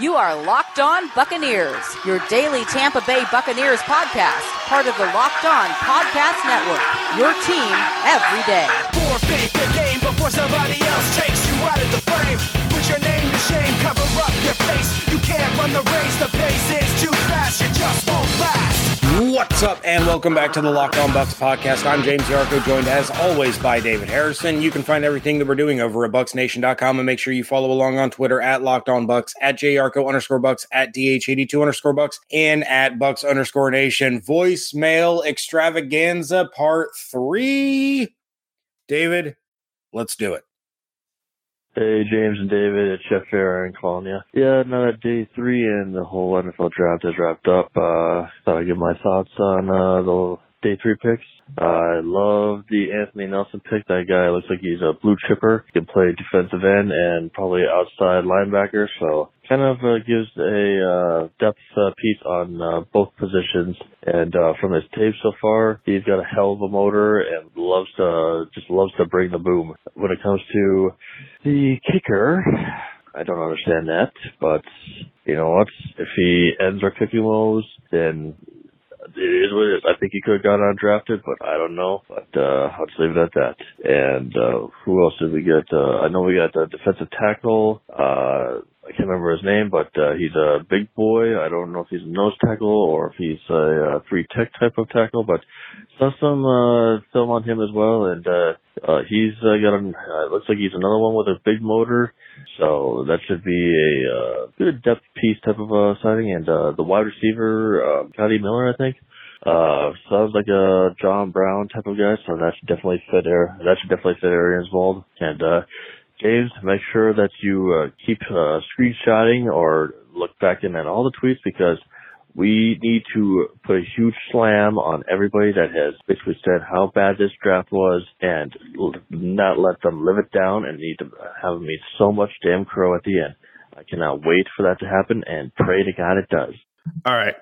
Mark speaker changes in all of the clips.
Speaker 1: You are Locked On Buccaneers, your daily Tampa Bay Buccaneers podcast, part of the Locked On Podcast Network. Your team every day.
Speaker 2: Forfeit the game before somebody else takes you out of the frame. Put your name to shame, cover up your face. You can't run the race, the pace is too fast, you just won't last.
Speaker 3: What's up, and welcome back to the Locked On Bucks podcast. I'm James Yarcho, joined as always by David Harrison. You can find everything that we're doing over at BucksNation.com and make sure you follow along on Twitter at Locked On Bucks, at JYarcho underscore Bucks, at DH82 underscore Bucks, and at Bucks underscore Nation. Voicemail extravaganza part three. David, let's do it.
Speaker 4: Hey, James and David, it's Jeff Aaron calling you. Yeah, now that day three and the whole NFL draft has wrapped up, uh, thought I'd give my thoughts on, uh, the day three picks. Uh, I love the Anthony Nelson pick. That guy looks like he's a blue chipper. He can play defensive end and probably outside linebacker. So kind of uh, gives a uh, depth uh, piece on uh, both positions. And uh, from his tape so far, he's got a hell of a motor and loves to just loves to bring the boom. When it comes to the kicker, I don't understand that, but you know what? If he ends our kicking woes, then it is what it is. I think he could have got undrafted, but I don't know. But uh I'll just leave it at that. And uh who else did we get? Uh I know we got the defensive tackle. Uh I can't remember his name, but uh he's a big boy. I don't know if he's a nose tackle or if he's a, a free tech type of tackle, but saw some uh film on him as well and uh uh he's uh, got a uh, looks like he's another one with a big motor. So that should be a uh, good depth piece type of uh, signing. And uh, the wide receiver, uh, Scotty Miller, I think, uh, sounds like a John Brown type of guy. So that should definitely fit there. That should definitely fit Arians Bald. And uh, James, make sure that you uh, keep uh, screenshotting or look back in at all the tweets because we need to put a huge slam on everybody that has basically said how bad this draft was and not let them live it down and need to have eat so much damn crow at the end. I cannot wait for that to happen and pray to God it does.
Speaker 5: All right.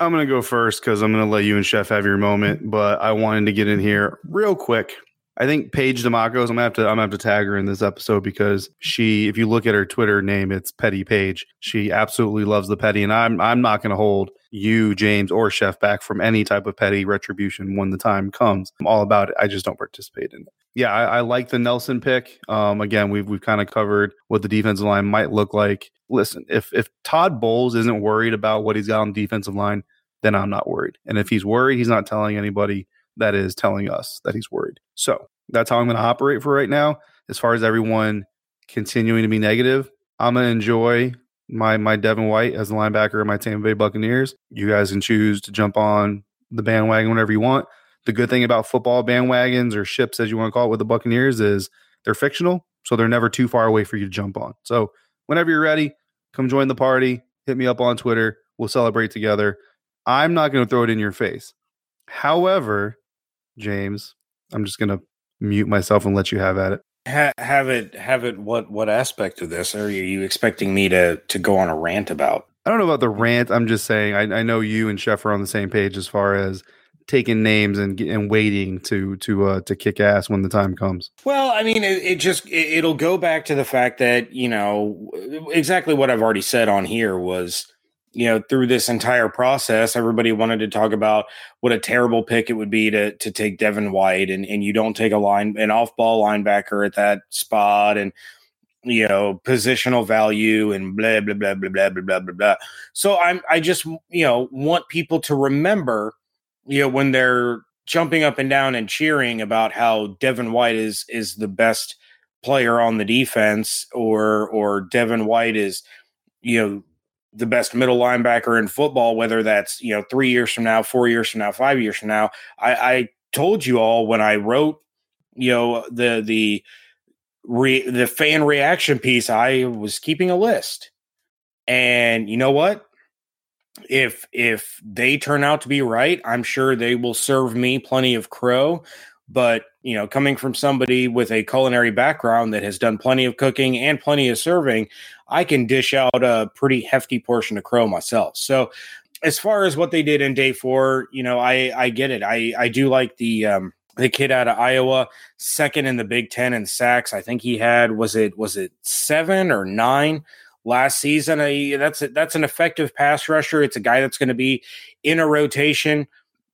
Speaker 5: I'm going to go first because I'm going to let you and Chef have your moment, but I wanted to get in here real quick. I think Paige Demacos, I'm gonna have to I'm gonna have to tag her in this episode because she, if you look at her Twitter name, it's Petty Page. She absolutely loves the petty, and I'm I'm not gonna hold you, James, or Chef back from any type of petty retribution when the time comes. I'm all about it. I just don't participate in it. Yeah, I, I like the Nelson pick. Um, again, we've we've kind of covered what the defensive line might look like. Listen, if if Todd Bowles isn't worried about what he's got on the defensive line, then I'm not worried. And if he's worried, he's not telling anybody that is telling us that he's worried. So that's how I'm going to operate for right now. As far as everyone continuing to be negative, I'm going to enjoy my my Devin White as the linebacker of my Tampa Bay Buccaneers. You guys can choose to jump on the bandwagon whenever you want. The good thing about football bandwagons or ships, as you want to call it, with the Buccaneers is they're fictional, so they're never too far away for you to jump on. So whenever you're ready, come join the party. Hit me up on Twitter. We'll celebrate together. I'm not going to throw it in your face. However, James, I'm just going to mute myself and let you have at it.
Speaker 3: Ha- have it have it what what aspect of this are you, you expecting me to to go on a rant about
Speaker 5: I don't know about the rant. I'm just saying I, I know you and Chef are on the same page as far as taking names and and waiting to to uh, to kick ass when the time comes.
Speaker 3: Well, I mean, it, it just it, it'll go back to the fact that you know exactly what I've already said on here was you know through this entire process, everybody wanted to talk about what a terrible pick it would be to to take Devin White, and and you don't take a line an off ball linebacker at that spot, and you know positional value and blah blah blah blah blah blah blah blah blah. So I'm I just you know want people to remember you know when they're jumping up and down and cheering about how Devin White is is the best player on the defense or or Devin White is you know the best middle linebacker in football whether that's you know 3 years from now 4 years from now 5 years from now. I I told you all when I wrote you know the the re, the fan reaction piece I was keeping a list. And you know what? If if they turn out to be right, I'm sure they will serve me plenty of crow. But you know, coming from somebody with a culinary background that has done plenty of cooking and plenty of serving, I can dish out a pretty hefty portion of crow myself. So, as far as what they did in day four, you know, I I get it. I I do like the um the kid out of Iowa, second in the Big Ten in sacks. I think he had was it was it seven or nine last season. Uh, that's a, that's an effective pass rusher. It's a guy that's going to be in a rotation,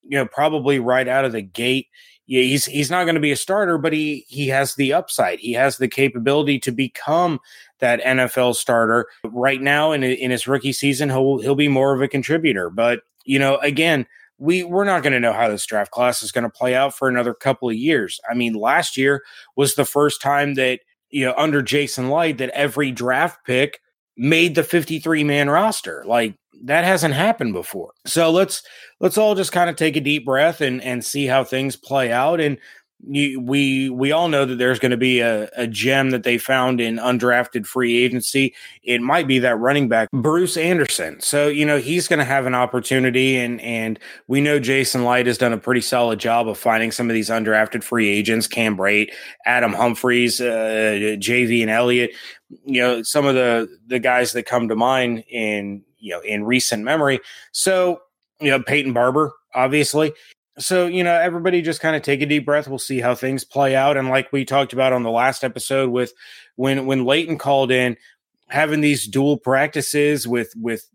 Speaker 3: you know, probably right out of the gate. Yeah, he's he's not going to be a starter, but he he has the upside. He has the capability to become that NFL starter. Right now, in in his rookie season, he'll he'll be more of a contributor. But you know, again, we we're not going to know how this draft class is going to play out for another couple of years. I mean, last year was the first time that you know under Jason Licht that every draft pick made the 53 man roster. Like that hasn't happened before. So let's let's all just kind of take a deep breath and and see how things play out. And you, we we all know that there's going to be a, a gem that they found in undrafted free agency. It might be that running back Bruce Anderson. So you know he's going to have an opportunity, and and we know Jason Licht has done a pretty solid job of finding some of these undrafted free agents: Cam Brate, Adam Humphries, uh, Javien Elliott. You know some of the the guys that come to mind in you know in recent memory. So you know Peyton Barber, obviously. So you know everybody just kind of take a deep breath. We'll see how things play out. And like we talked about on the last episode, with when when Leighton called in, having these dual practices with with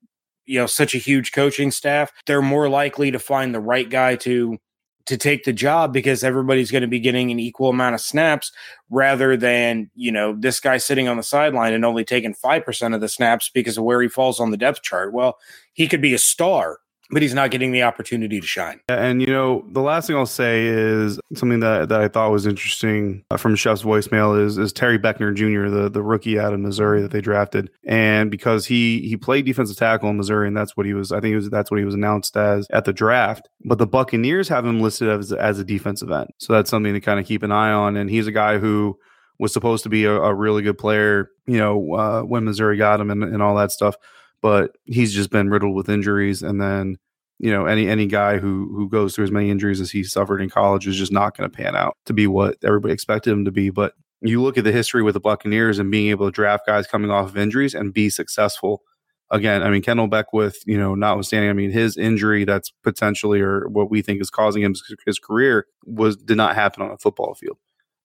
Speaker 3: you know such a huge coaching staff, they're more likely to find the right guy to to take the job because everybody's going to be getting an equal amount of snaps rather than, you know, this guy sitting on the sideline and only taking 5% of the snaps because of where he falls on the depth chart. Well, he could be a star but he's not getting the opportunity to shine.
Speaker 5: And you know, the last thing I'll say is something that, that I thought was interesting uh, from Chef's voicemail is is Terry Beckner Jr., the the rookie out of Missouri that they drafted, and because he he played defensive tackle in Missouri, and that's what he was. I think it was that's what he was announced as at the draft. But the Buccaneers have him listed as as a defensive end, so that's something to kind of keep an eye on. And he's a guy who was supposed to be a, a really good player, you know, uh, when Missouri got him and, and all that stuff but he's just been riddled with injuries. And then, you know, any any guy who who goes through as many injuries as he suffered in college is just not going to pan out to be what everybody expected him to be. But you look at the history with the Buccaneers and being able to draft guys coming off of injuries and be successful. Again, I mean, Kendell Beckwith, you know, notwithstanding, I mean, his injury that's potentially or what we think is causing him his career was did not happen on a football field.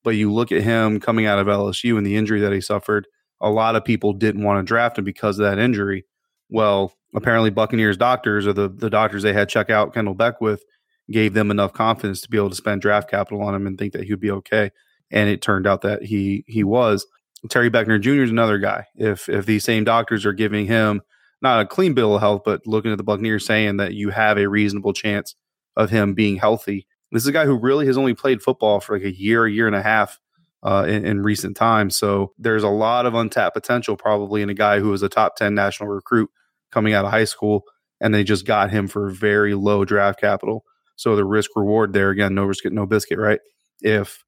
Speaker 5: But you look at him coming out of LSU and the injury that he suffered, a lot of people didn't want to draft him because of that injury. Well, apparently Buccaneers doctors or the, the doctors they had check out Kendell Beckwith gave them enough confidence to be able to spend draft capital on him and think that he would be okay. And it turned out that he he was. Terry Beckner Jr. is another guy. If if these same doctors are giving him not a clean bill of health, but looking at the Buccaneers saying that you have a reasonable chance of him being healthy. This is a guy who really has only played football for like a year, a year and a half uh, in, in, recent times. So there's a lot of untapped potential probably in a guy who is a top 10 national recruit coming out of high school, and they just got him for very low draft capital. So the risk reward there again, no risk, no biscuit, right? If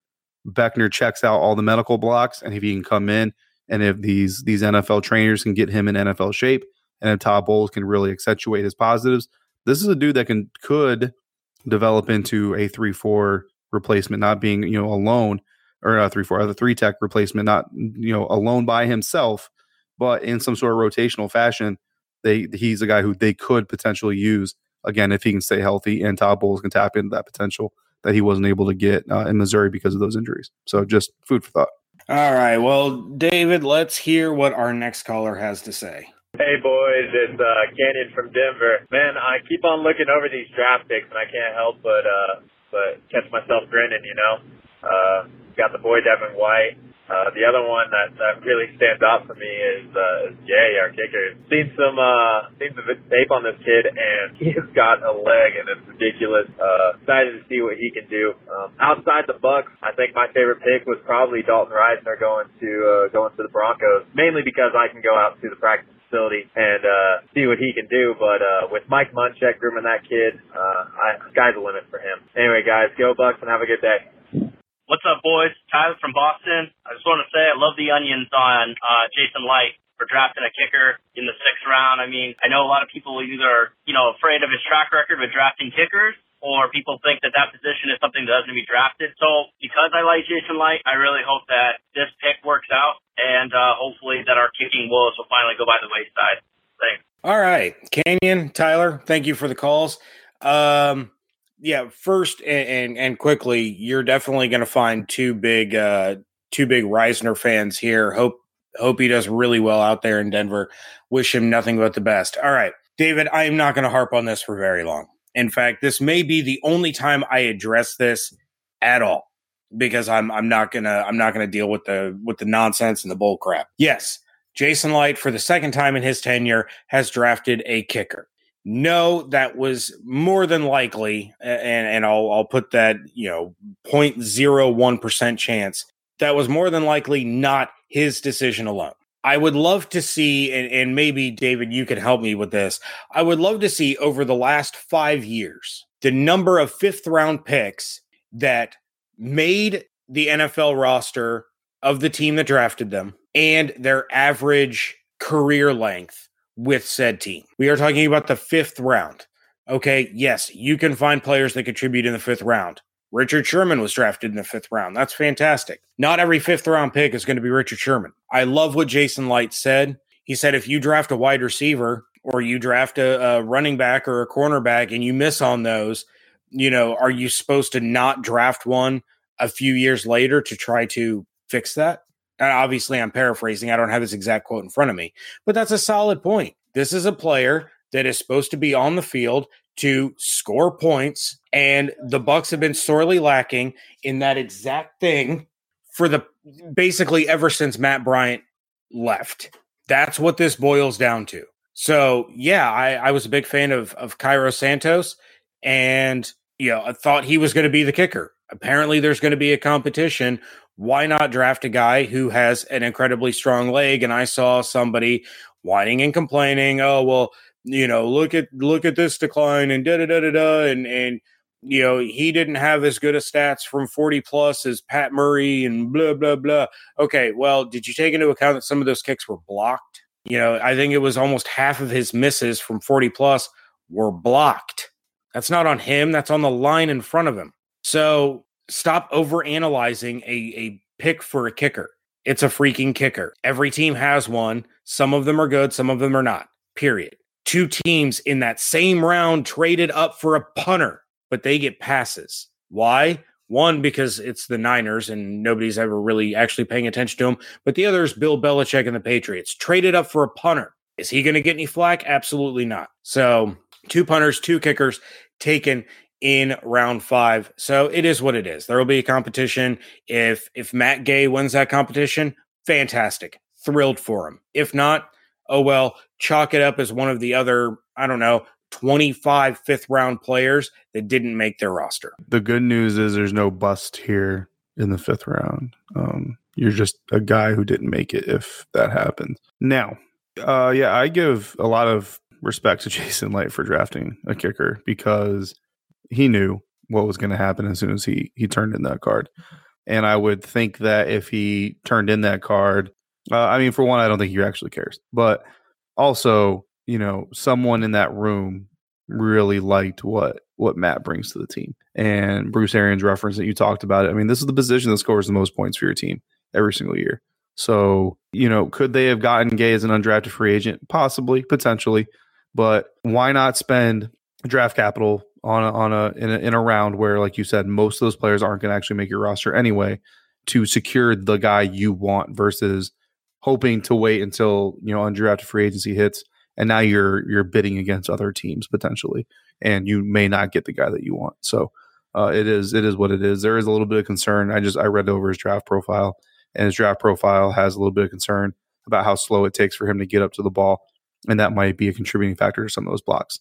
Speaker 5: Beckner checks out all the medical blocks, and if he can come in, and if these these NFL trainers can get him in NFL shape, and if Todd Bowles can really accentuate his positives, this is a dude that can could develop into a three four replacement, not being you know alone or a three four, other three tech replacement, not you know alone by himself, but in some sort of rotational fashion they he's a guy who they could potentially use again if he can stay healthy and Todd Bowles can tap into that potential that he wasn't able to get uh, in Missouri because of those injuries. So just food for thought.
Speaker 3: All right. Well, David, let's hear what our next caller has to say.
Speaker 6: Hey boys, it's uh, Canyon from Denver. Man, I keep on looking over these draft picks and I can't help but uh, but catch myself grinning. You know, uh, got the boy Devin White. Uh, the other one that, that really stands out for me is, uh, is Jay, our kicker. Seen some, uh, seen some tape on this kid and he has got a leg and it's ridiculous. Uh, excited to see what he can do. Um, outside the Bucks, I think my favorite pick was probably Dalton Risner going to, uh, going to the Broncos, mainly because I can go out to the practice facility and, uh, see what he can do. But, uh, with Mike Munchak grooming that kid, uh, I, sky's the limit for him. Anyway, guys, go Bucks and have a good day.
Speaker 7: What's up, boys? Tyler from Boston. I just want to say I love the onions on uh, Jason Licht for drafting a kicker in the sixth round. I mean, I know a lot of people either, you know, afraid of his track record with drafting kickers or people think that that position is something that doesn't be drafted. So because I like Jason Licht, I really hope that this pick works out and uh, hopefully that our kicking woes will finally go by the wayside. Thanks.
Speaker 3: All right. Canyon, Tyler, thank you for the calls. Um, yeah, first and, and, and quickly, you're definitely going to find two big uh two big Risner fans here. Hope Hope he does really well out there in Denver. Wish him nothing but the best. All right, David, I am not going to harp on this for very long. In fact, this may be the only time I address this at all because I'm I'm not gonna I'm not gonna deal with the with the nonsense and the bull crap. Yes, Jason Licht for the second time in his tenure has drafted a kicker. No, that was more than likely, and and I'll I'll put that you know 0.01 percent chance that was more than likely not his decision alone. I would love to see, and, and maybe David, you can help me with this. I would love to see over the last five years the number of fifth round picks that made the NFL roster of the team that drafted them and their average career length with said team. We are talking about the fifth round. Okay, yes, you can find players that contribute in the fifth round. Richard Sherman was drafted in the fifth round. That's fantastic. Not every fifth round pick is going to be Richard Sherman. I love what Jason Licht said. He said if you draft a wide receiver or you draft a, a running back or a cornerback and you miss on those, you know, are you supposed to not draft one a few years later to try to fix that? Obviously, I'm paraphrasing. I don't have his exact quote in front of me, but that's a solid point. This is a player that is supposed to be on the field to score points and the bucks have been sorely lacking in that exact thing for the basically ever since Matt Bryant left. That's what this boils down to. So yeah, I, I was a big fan of of Cairo Santos and you know, I thought he was going to be the kicker. Apparently there's going to be a competition. Why not draft a guy who has an incredibly strong leg? And I saw somebody whining and complaining, oh well, you know, look at look at this decline and da da da da da, and and you know he didn't have as good a stats from 40 plus as Pat Murray and blah blah blah. Okay, well, did you take into account that some of those kicks were blocked? You know, I think it was almost half of his misses from 40 plus were blocked. That's not on him, that's on the line in front of him. So stop over analyzing a, a pick for a kicker. It's a freaking kicker. Every team has one. Some of them are good, some of them are not. Period two teams in that same round traded up for a punter, but they get passes. Why? One, because it's the Niners and nobody's ever really actually paying attention to them. But the other is Bill Belichick and the Patriots. Traded up for a punter. Is he going to get any flack? Absolutely not. So, two punters, two kickers taken in round five. So it is what it is. There will be a competition. If if Matt Gay wins that competition, fantastic. Thrilled for him. If not, oh well, chalk it up as one of the other, I don't know, 25 fifth round players that didn't make their roster.
Speaker 5: The good news is there's no bust here in the fifth round. Um, you're just a guy who didn't make it if that happens. Now, uh, yeah, I give a lot of respect to Jason Licht for drafting a kicker because he knew what was going to happen as soon as he he turned in that card. And I would think that if he turned in that card, uh, I mean, for one, I don't think he actually cares, but also, you know, someone in that room really liked what what Matt brings to the team. And Bruce Arians reference that you talked about it. I mean, this is the position that scores the most points for your team every single year. So, you know, could they have gotten Gay as an undrafted free agent? Possibly, potentially, but why not spend draft capital on a, on a in, a in a round where, like you said, most of those players aren't going to actually make your roster anyway, to secure the guy you want versus hoping to wait until you know undrafted free agency hits, and now you're you're bidding against other teams potentially, and you may not get the guy that you want. So uh, it is it is what it is. There is a little bit of concern. I just I read over his draft profile, and his draft profile has a little bit of concern about how slow it takes for him to get up to the ball, and that might be a contributing factor to some of those blocks.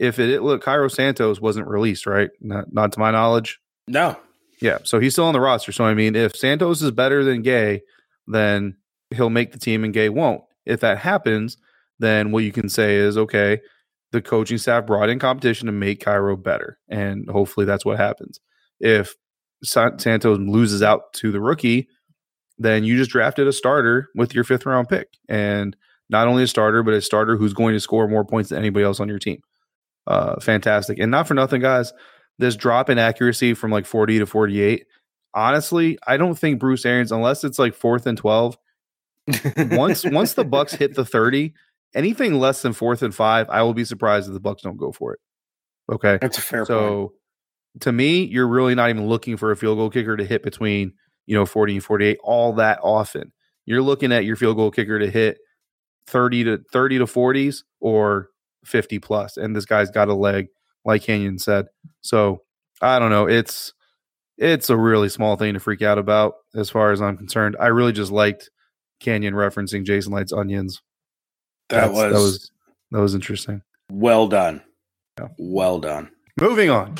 Speaker 5: If it look, Cairo Santos wasn't released, right? Not, not to my knowledge.
Speaker 3: No.
Speaker 5: Yeah, so he's still on the roster. So I mean, if Santos is better than Gay, then he'll make the team and Gay won't. If that happens, then what you can say is, okay, the coaching staff brought in competition to make Cairo better. And hopefully that's what happens. If Santos loses out to the rookie, then you just drafted a starter with your fifth round pick. And not only a starter, but a starter who's going to score more points than anybody else on your team. Uh, fantastic. And not for nothing, guys, this drop in accuracy from like 40 to 48. Honestly, I don't think Bruce Arians, unless it's like fourth and 12, once once the Bucks hit the 30, anything less than fourth and five, I will be surprised if the Bucks don't go for it. Okay.
Speaker 3: That's a fair
Speaker 5: so,
Speaker 3: point.
Speaker 5: to me, you're really not even looking for a field goal kicker to hit between, you know, 40 and 48 all that often. you're looking at your field goal kicker to hit 30 to 30 to 40s or 50 plus and this guy's got a leg like Canyon said. So, I don't know, it's it's a really small thing to freak out about as far as I'm concerned. I really just liked Canyon referencing Jason Licht's onions.
Speaker 3: That
Speaker 5: That's-
Speaker 3: was,
Speaker 5: that was that was interesting.
Speaker 3: well done.
Speaker 5: Yeah.
Speaker 3: Well done.
Speaker 5: Moving on.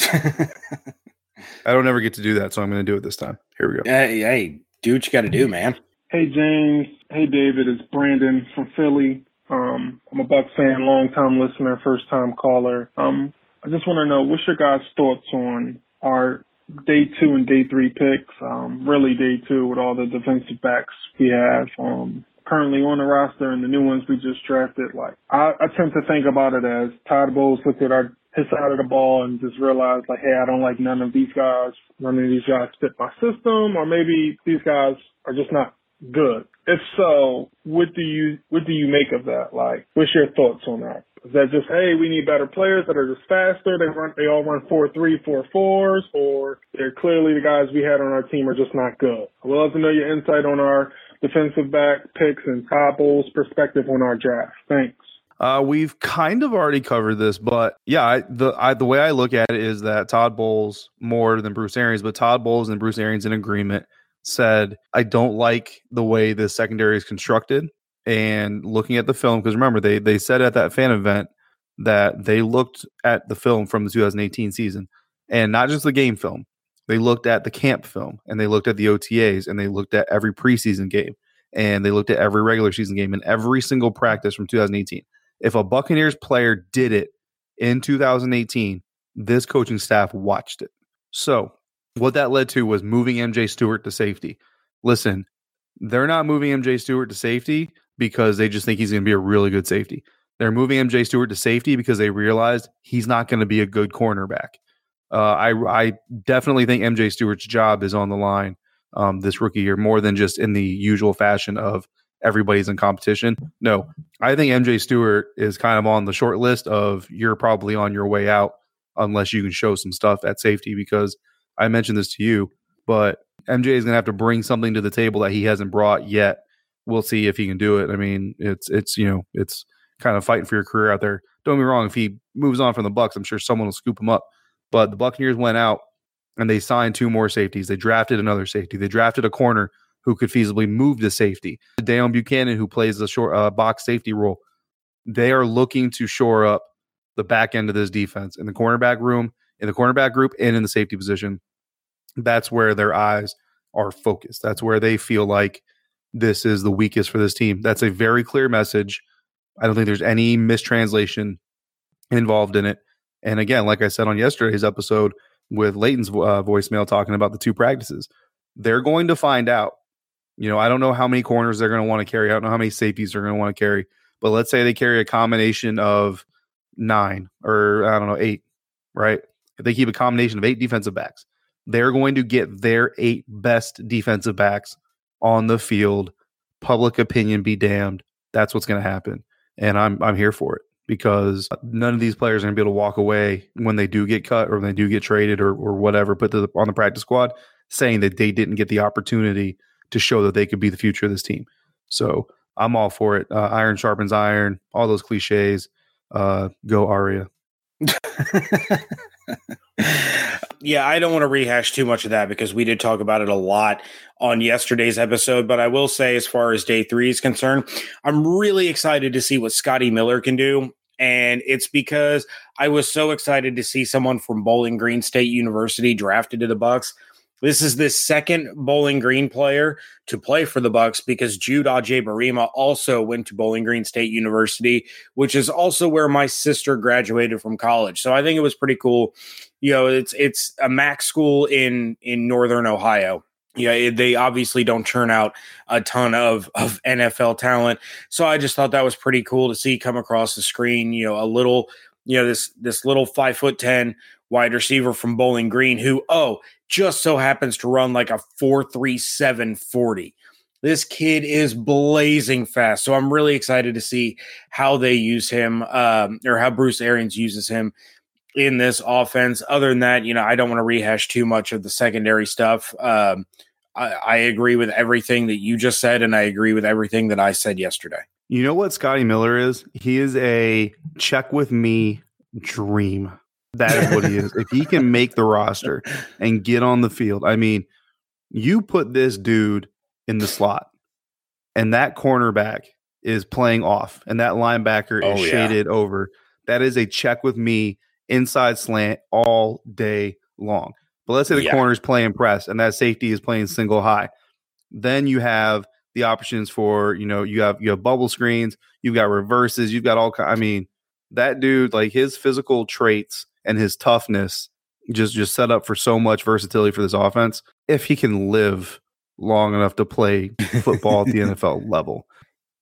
Speaker 5: I don't ever get to do that, so I'm going to do it this time. Here we go.
Speaker 3: hey, hey, do what you got to do, man.
Speaker 8: Hey James. Hey David. It's Brandon from Philly. Um, I'm a Bucks fan, long time listener, first time caller. Um, I just want to know what's your guys' thoughts on our day two and day three picks. Um, really day two with all the defensive backs we have. Um, currently on the roster and the new ones we just drafted. Like I, I tend to think about it as Todd Bowles looked at our his side of the ball and just realized like, hey, I don't like none of these guys. None of these guys fit my system, or maybe these guys are just not good. If so, what do you what do you make of that? Like, what's your thoughts on that? Is that just hey, we need better players that are just faster? They run they all run four three, four fours, or they're clearly the guys we had on our team are just not good. I would love to know your insight on our defensive back picks and Todd Bowles' perspective on our draft. Thanks.
Speaker 5: Uh, we've kind of already covered this, but yeah, I, the I, the way I look at it is that Todd Bowles more than Bruce Arians, but Todd Bowles and Bruce Arians in agreement said, "I don't like the way the secondary is constructed." And looking at the film, because remember they they said at that fan event that they looked at the film from the 2018 season, and not just the game film. They looked at the camp film, and they looked at the OTAs, and they looked at every preseason game, and they looked at every regular season game, and every single practice from 2018 if a Buccaneers player did it in 2018, this coaching staff watched it. So, what that led to was moving MJ Stewart to safety. Listen, they're not moving MJ Stewart to safety because they just think he's going to be a really good safety. They're moving MJ Stewart to safety because they realized he's not going to be a good cornerback. Uh, I, I definitely think MJ Stewart's job is on the line um, this rookie year more than just in the usual fashion of everybody's in competition. No, I think MJ Stewart is kind of on the short list of you're probably on your way out unless you can show some stuff at safety because I mentioned this to you, but MJ is going to have to bring something to the table that he hasn't brought yet. We'll see if he can do it. I mean, it's it's you know, it's kind of fighting for your career out there. Don't be wrong, if he moves on from the Bucks, I'm sure someone will scoop him up. But the Buccaneers went out and they signed two more safeties. They drafted another safety. They drafted a corner who could feasibly move to safety. Deone Bucannon, who plays the short uh, box safety role, they are looking to shore up the back end of this defense in the cornerback room, in the cornerback group, and in the safety position. That's where their eyes are focused. That's where they feel like this is the weakest for this team. That's a very clear message. I don't think there's any mistranslation involved in it. And again, like I said on yesterday's episode with Leighton's uh, voicemail talking about the two practices, they're going to find out you know, I don't know how many corners they're going to want to carry. I don't know how many safeties they're going to want to carry. But let's say they carry a combination of nine or I don't know, eight, right? If they keep a combination of eight defensive backs, they're going to get their eight best defensive backs on the field. Public opinion be damned. That's what's going to happen. And I'm I'm here for it because none of these players are going to be able to walk away when they do get cut or when they do get traded or, or whatever, put the, on the practice squad saying that they didn't get the opportunity to show that they could be the future of this team. So I'm all for it. Uh, iron sharpens iron, all those cliches. Uh, go Aria.
Speaker 3: yeah, I don't want to rehash too much of that because we did talk about it a lot on yesterday's episode. But I will say, as far as day three is concerned, I'm really excited to see what Scotty Miller can do. And it's because I was so excited to see someone from Bowling Green State University drafted to the Bucks. This is the second Bowling Green player to play for the Bucks because Jude Adjei-Barimah also went to Bowling Green State University, which is also where my sister graduated from college. So I think it was pretty cool. You know, it's it's a MAC school in in northern Ohio. Yeah, they obviously don't churn out a ton of of NFL talent. So I just thought that was pretty cool to see come across the screen. You know, a little, you know, this this little five foot ten wide receiver from Bowling Green who, oh, just so happens to run like a 437 40. This kid is blazing fast. So I'm really excited to see how they use him um, or how Bruce Arians uses him in this offense. Other than that, you know, I don't want to rehash too much of the secondary stuff. Um, I, I agree with everything that you just said, and I agree with everything that I said yesterday.
Speaker 5: You know what Scotty Miller is? He is a check with me dream. That is what he is. if he can make the roster and get on the field, I mean, you put this dude in the slot, and that cornerback is playing off, and that linebacker
Speaker 3: Oh,
Speaker 5: is
Speaker 3: yeah.
Speaker 5: shaded over. That is a check with me inside slant all day long. But let's say the
Speaker 3: Yeah.
Speaker 5: corner's playing press, and that safety is playing single high. Then you have the options for you know you have you have bubble screens, you've got reverses, you've got all. I mean, that dude like his physical traits and his toughness just just set up for so much versatility for this offense. If he can live long enough to play football at the NFL level,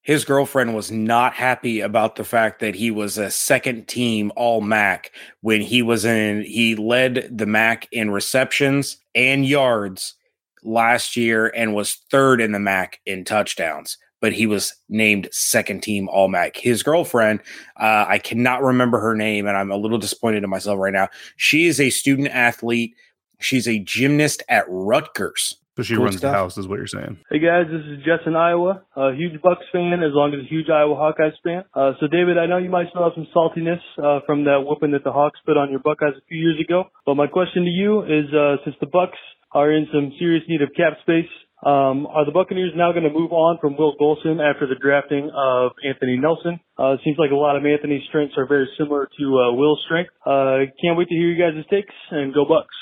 Speaker 3: His girlfriend was not happy about the fact that he was a second team all MAC when he was in, he led the MAC in receptions and yards last year and was third in the MAC in touchdowns. But he was named second team all MAC. His girlfriend, uh, I cannot remember her name, and I'm a little disappointed in myself right now. She is a student athlete. She's a gymnast at Rutgers.
Speaker 5: So she
Speaker 3: Cool
Speaker 5: runs
Speaker 3: stuff.
Speaker 5: the house, is what you're saying.
Speaker 9: Hey guys, this is Jess in Iowa. A huge Bucks fan, as long as a huge Iowa Hawkeyes fan. Uh, so David, I know you might still have some saltiness uh, from that whooping that the Hawks put on your Buckeyes a few years ago. But my question to you is, uh, since the Bucks are in some serious need of cap space, um, are the Buccaneers now going to move on from Will Gholston after the drafting of Anthony Nelson? Uh, it seems like a lot of Anthony's strengths are very similar to uh, Will's strength. Uh, can't wait to hear you guys' takes and go Bucks.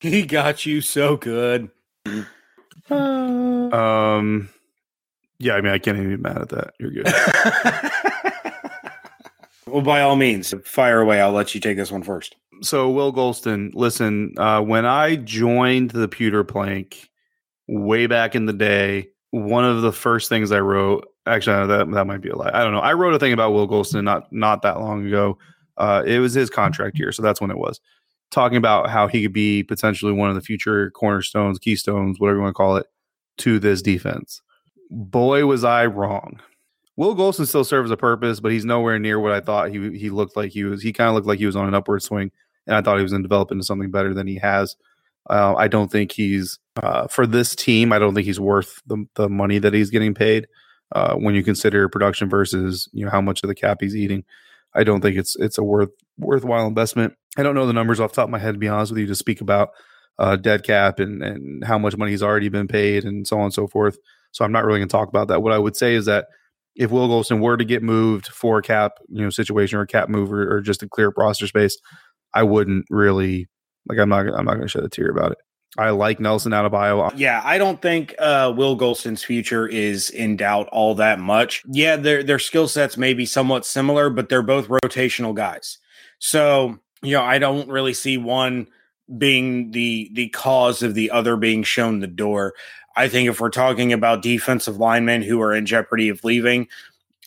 Speaker 3: He got you so good.
Speaker 5: Um, yeah, I mean, I can't even be mad at that. You're good.
Speaker 3: well, by all means, fire away. I'll let you take this one first.
Speaker 5: so Will Gholston, listen, uh, when I joined the pewter plank way back in the day, one of the first things I wrote, actually that that might be a lie. I don't know. I wrote a thing about Will Gholston not not that long ago. Uh, it was his contract year, so that's when it was. Talking about how he could be potentially one of the future cornerstones, keystones, whatever you want to call it, to this defense. Boy, was I wrong. Will Gholston still serves a purpose, but he's nowhere near what I thought he he looked like he was. He kind of looked like he was on an upward swing, and I thought he was going to develop into something better than he has. Uh, I don't think he's uh, for this team. I don't think he's worth the the money that he's getting paid uh, when you consider production versus you know how much of the cap he's eating. I don't think it's it's a worth worthwhile investment. I don't know the numbers off the top of my head to be honest with you to speak about uh, dead cap and and how much money he's already been paid and so on and so forth. So I'm not really going to talk about that. What I would say is that if Will Gholston were to get moved for a cap, you know, situation or a cap move or, or just to clear up roster space, I wouldn't really like. I'm not. I'm not going to shed a tear about it. I like Nelson out of Iowa.
Speaker 3: Yeah, I don't think uh, Will Gholston's future is in doubt all that much. Yeah, their their skill sets may be somewhat similar, but they're both rotational guys. So you know, I don't really see one being the the cause of the other being shown the door. I think if we're talking about defensive linemen who are in jeopardy of leaving,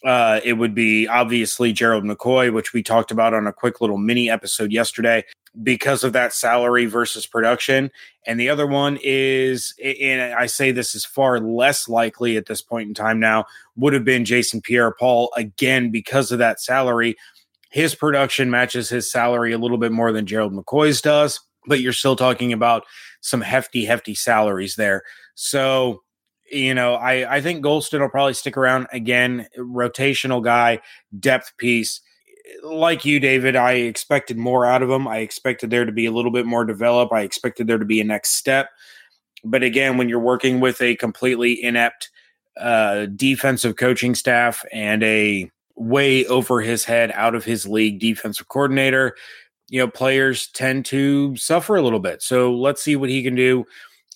Speaker 3: uh, it would be obviously Gerald McCoy, which we talked about on a quick little mini episode yesterday, because of that salary versus production. And the other one is, and I say this is far less likely at this point in time now, would have been Jason Pierre Paul again because of that salary. His production matches his salary a little bit more than Gerald McCoy's does, but you're still talking about some hefty, hefty salaries there. So, you know, I, I think Gholston will probably stick around again, rotational guy, depth piece. Like you, David, I expected more out of him. I expected there to be a little bit more develop. I expected there to be a next step. But again, when you're working with a completely inept uh, defensive coaching staff and a way over his head, out of his league defensive coordinator, you know, players tend to suffer a little bit. So let's see what he can do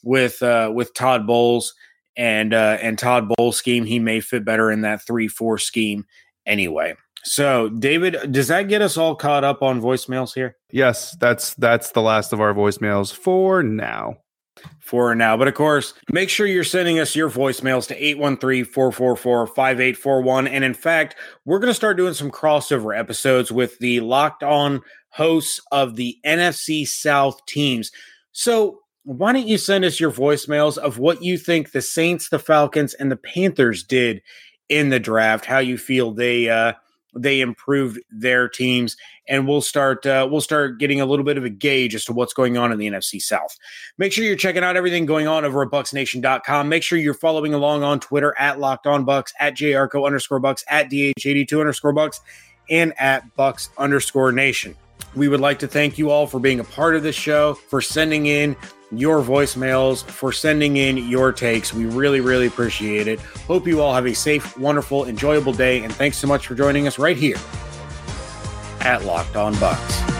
Speaker 3: with uh, with Todd Bowles and uh, and Todd Bowles scheme. He may fit better in that three four scheme anyway. So, David, does that get us all caught up on voicemails here?
Speaker 5: Yes, that's that's the last of our voicemails for now.
Speaker 3: For now. But of course, make sure you're sending us your voicemails to 813 444 5841. And in fact, we're going to start doing some crossover episodes with the locked on hosts of the NFC South teams. So, why don't you send us your voicemails of what you think the Saints, the Falcons, and the Panthers did in the draft? How you feel they uh, they improved their teams, and we'll start uh, we'll start getting a little bit of a gauge as to what's going on in the NFC South. Make sure you're checking out everything going on over at BucksNation.com. Make sure you're following along on Twitter at Locked On Bucks, at JYarcho underscore Bucks, at DH82 underscore Bucks, and at Bucks underscore Nation. We would like to thank you all for being a part of this show, for sending in your voicemails, for sending in your takes. We really, really appreciate it. Hope you all have a safe, wonderful, enjoyable day, and thanks so much for joining us right here at Locked On Bucks.